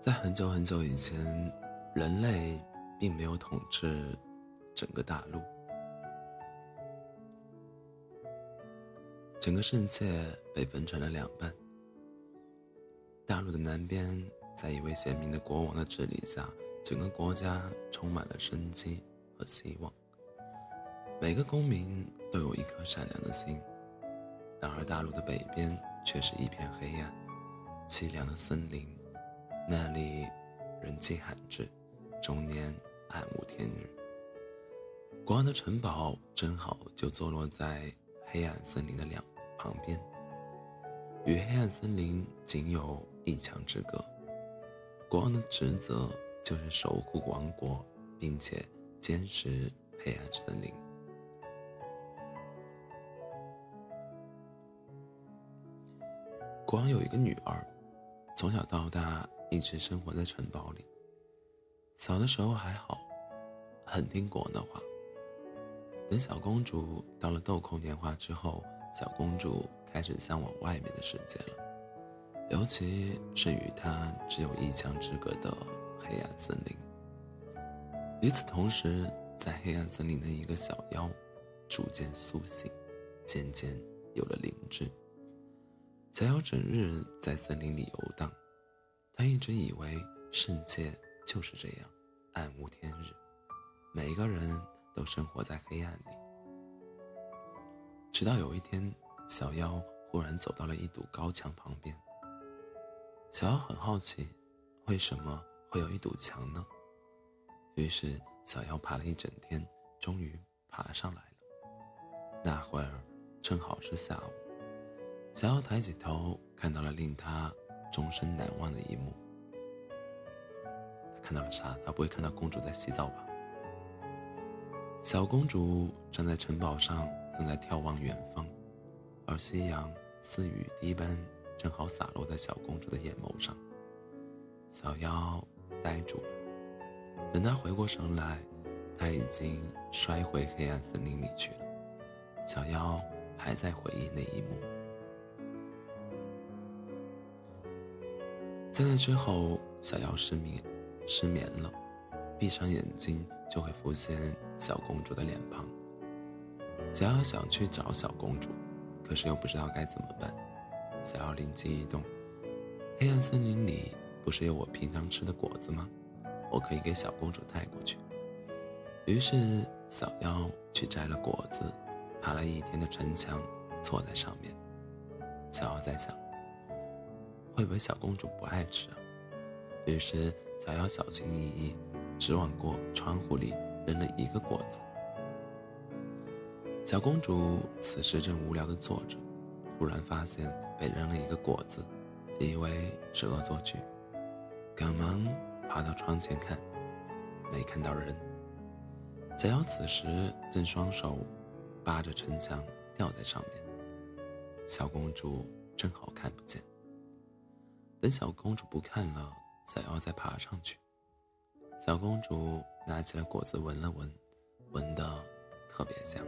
在很久很久以前，人类并没有统治整个大陆，整个世界被分成了两半。大陆的南边，在一位贤明的国王的治理下，整个国家充满了生机和希望，每个公民都有一颗善良的心。然而，大陆的北边却是一片黑暗，凄凉的森林。那里人迹罕至，终年暗无天日。国王的城堡正好就坐落在黑暗森林的两旁边，与黑暗森林仅有一墙之隔。国王的职责就是守护王国，并且监视黑暗森林。国王有一个女儿，从小到大。一直生活在城堡里。小的时候还好，很听国王的话。等小公主到了豆蔻年华之后，小公主开始向往外面的世界了，尤其是与她只有一墙之隔的黑暗森林。与此同时，在黑暗森林的一个小妖，逐渐苏醒，渐渐有了灵智。小妖整日在森林里游荡。他一直以为世界就是这样，暗无天日，每个人都生活在黑暗里。直到有一天，小妖忽然走到了一堵高墙旁边。小妖很好奇，为什么会有一堵墙呢？于是，小妖爬了一整天，终于爬上来了。那会儿正好是下午，小妖抬起头，看到了令他。终身难忘的一幕。他看到了啥？他不会看到公主在洗澡吧？小公主站在城堡上，正在眺望远方，而夕阳似雨滴般，正好洒落在小公主的眼眸上。小妖呆住了。等他回过神来，他已经摔回黑暗森林里去了。小妖还在回忆那一幕。在那之后，小妖失眠，失眠了，闭上眼睛就会浮现小公主的脸庞。小妖想去找小公主，可是又不知道该怎么办。小妖灵机一动，黑暗森林里不是有我平常吃的果子吗？我可以给小公主带过去。于是，小妖去摘了果子，爬了一天的城墙，坐在上面。小妖在想。会不会小公主不爱吃啊？于是小妖小心翼翼，只往过窗户里扔了一个果子。小公主此时正无聊地坐着，忽然发现被扔了一个果子，以为是恶作剧，赶忙爬到窗前看，没看到人。小妖此时正双手扒着城墙吊在上面，小公主正好看不见。等小公主不看了，小妖再爬上去。小公主拿起了果子闻了闻，闻得特别香，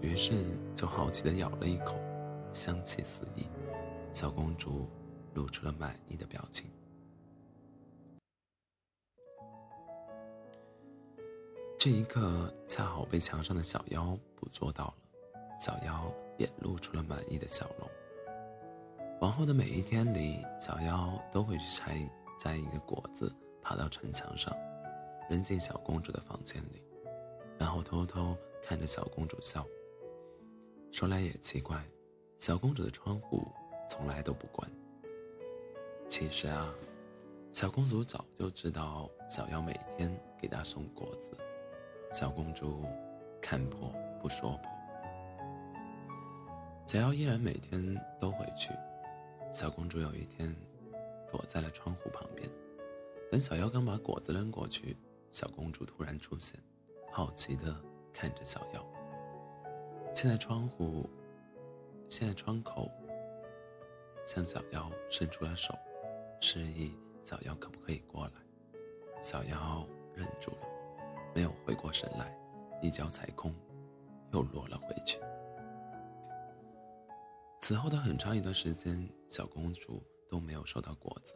于是就好奇的咬了一口，香气四溢。小公主露出了满意的表情。这一刻恰好被墙上的小妖捕捉到了，小妖也露出了满意的笑容。往后的每一天里，小妖都会去摘摘一个果子，爬到城墙上，扔进小公主的房间里，然后偷偷看着小公主笑。说来也奇怪，小公主的窗户从来都不关。其实啊，小公主早就知道小妖每天给她送果子，小公主看破不说破。小妖依然每天都回去。小公主有一天，躲在了窗户旁边。等小妖刚把果子扔过去，小公主突然出现，好奇的看着小妖。现在窗户，现在窗口，向小妖伸出了手，示意小妖可不可以过来。小妖愣住了，没有回过神来，一脚踩空，又落了回去。此后的很长一段时间，小公主都没有收到果子。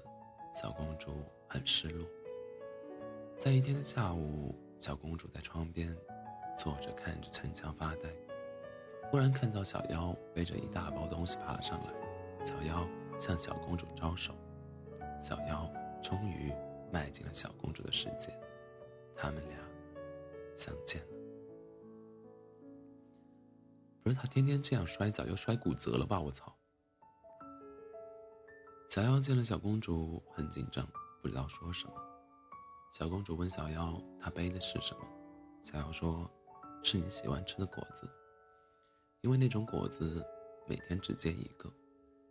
小公主很失落。在一天的下午，小公主在窗边坐着，看着城墙发呆。忽然看到小妖背着一大包东西爬上来，小妖向小公主招手，小妖终于迈进了小公主的世界，他们俩相见了。不是他天天这样摔跤，要摔骨折了吧？我操！小妖见了小公主，很紧张，不知道说什么。小公主问小妖：“她背的是什么？”小妖说：“是你喜欢吃的果子。因为那种果子每天只结一个，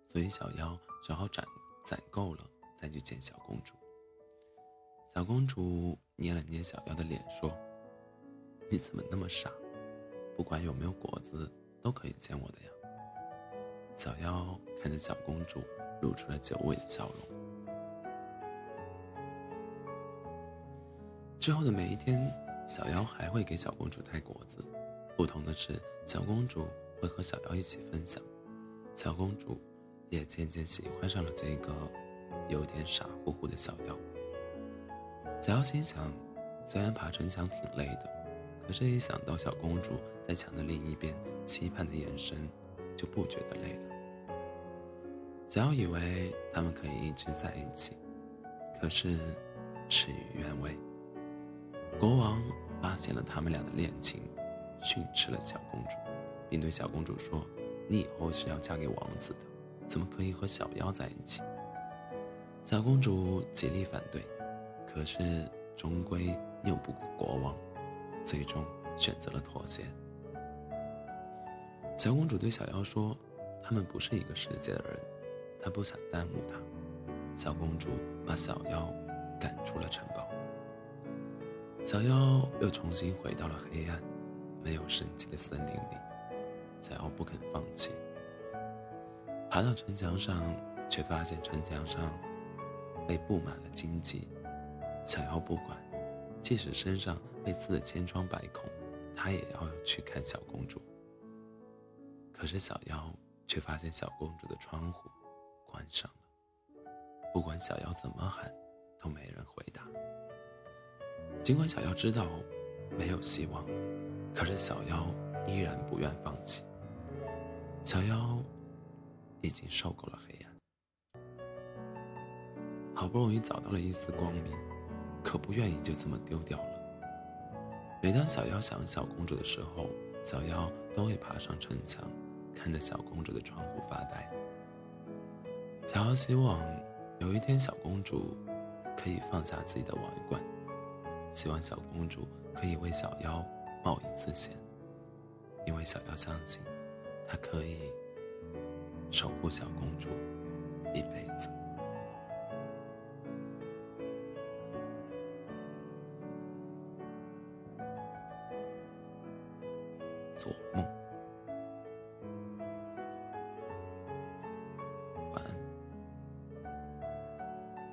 所以小妖只好攒攒够了再去见小公主。”小公主捏了捏小妖的脸，说：“你怎么那么傻？不管有没有果子，都可以见我的呀。”小妖看着小公主。露出了久违的笑容。之后的每一天，小妖还会给小公主带果子。不同的是，小公主会和小妖一起分享。小公主也渐渐喜欢上了这个有点傻乎乎的小妖。小妖心想，虽然爬城墙挺累的，可是，一想到小公主在墙的另一边期盼的眼神，就不觉得累了。小妖以为他们可以一直在一起，可是事与愿违。国王发现了他们俩的恋情，训斥了小公主，并对小公主说：“你以后是要嫁给王子的，怎么可以和小妖在一起？”小公主极力反对，可是终归拗不过国王，最终选择了妥协。小公主对小妖说：“他们不是一个世界的人。”她不想耽误她，小公主把小妖赶出了城堡。小妖又重新回到了黑暗、没有生机的森林里。小妖不肯放弃，爬到城墙上，却发现城墙上被布满了荆棘。小妖不管，即使身上被刺得千疮百孔，他也要去看小公主。可是小妖却发现小公主的窗户。关上了，不管小妖怎么喊，都没人回答。尽管小妖知道没有希望，可是小妖依然不愿放弃。小妖已经受够了黑暗，好不容易找到了一丝光明，可不愿意就这么丢掉了。每当小妖想小公主的时候，小妖都会爬上城墙，看着小公主的窗户发呆。小妖希望有一天小公主可以放下自己的王冠，希望小公主可以为小妖冒一次险，因为小妖相信，她可以守护小公主一辈子。做梦。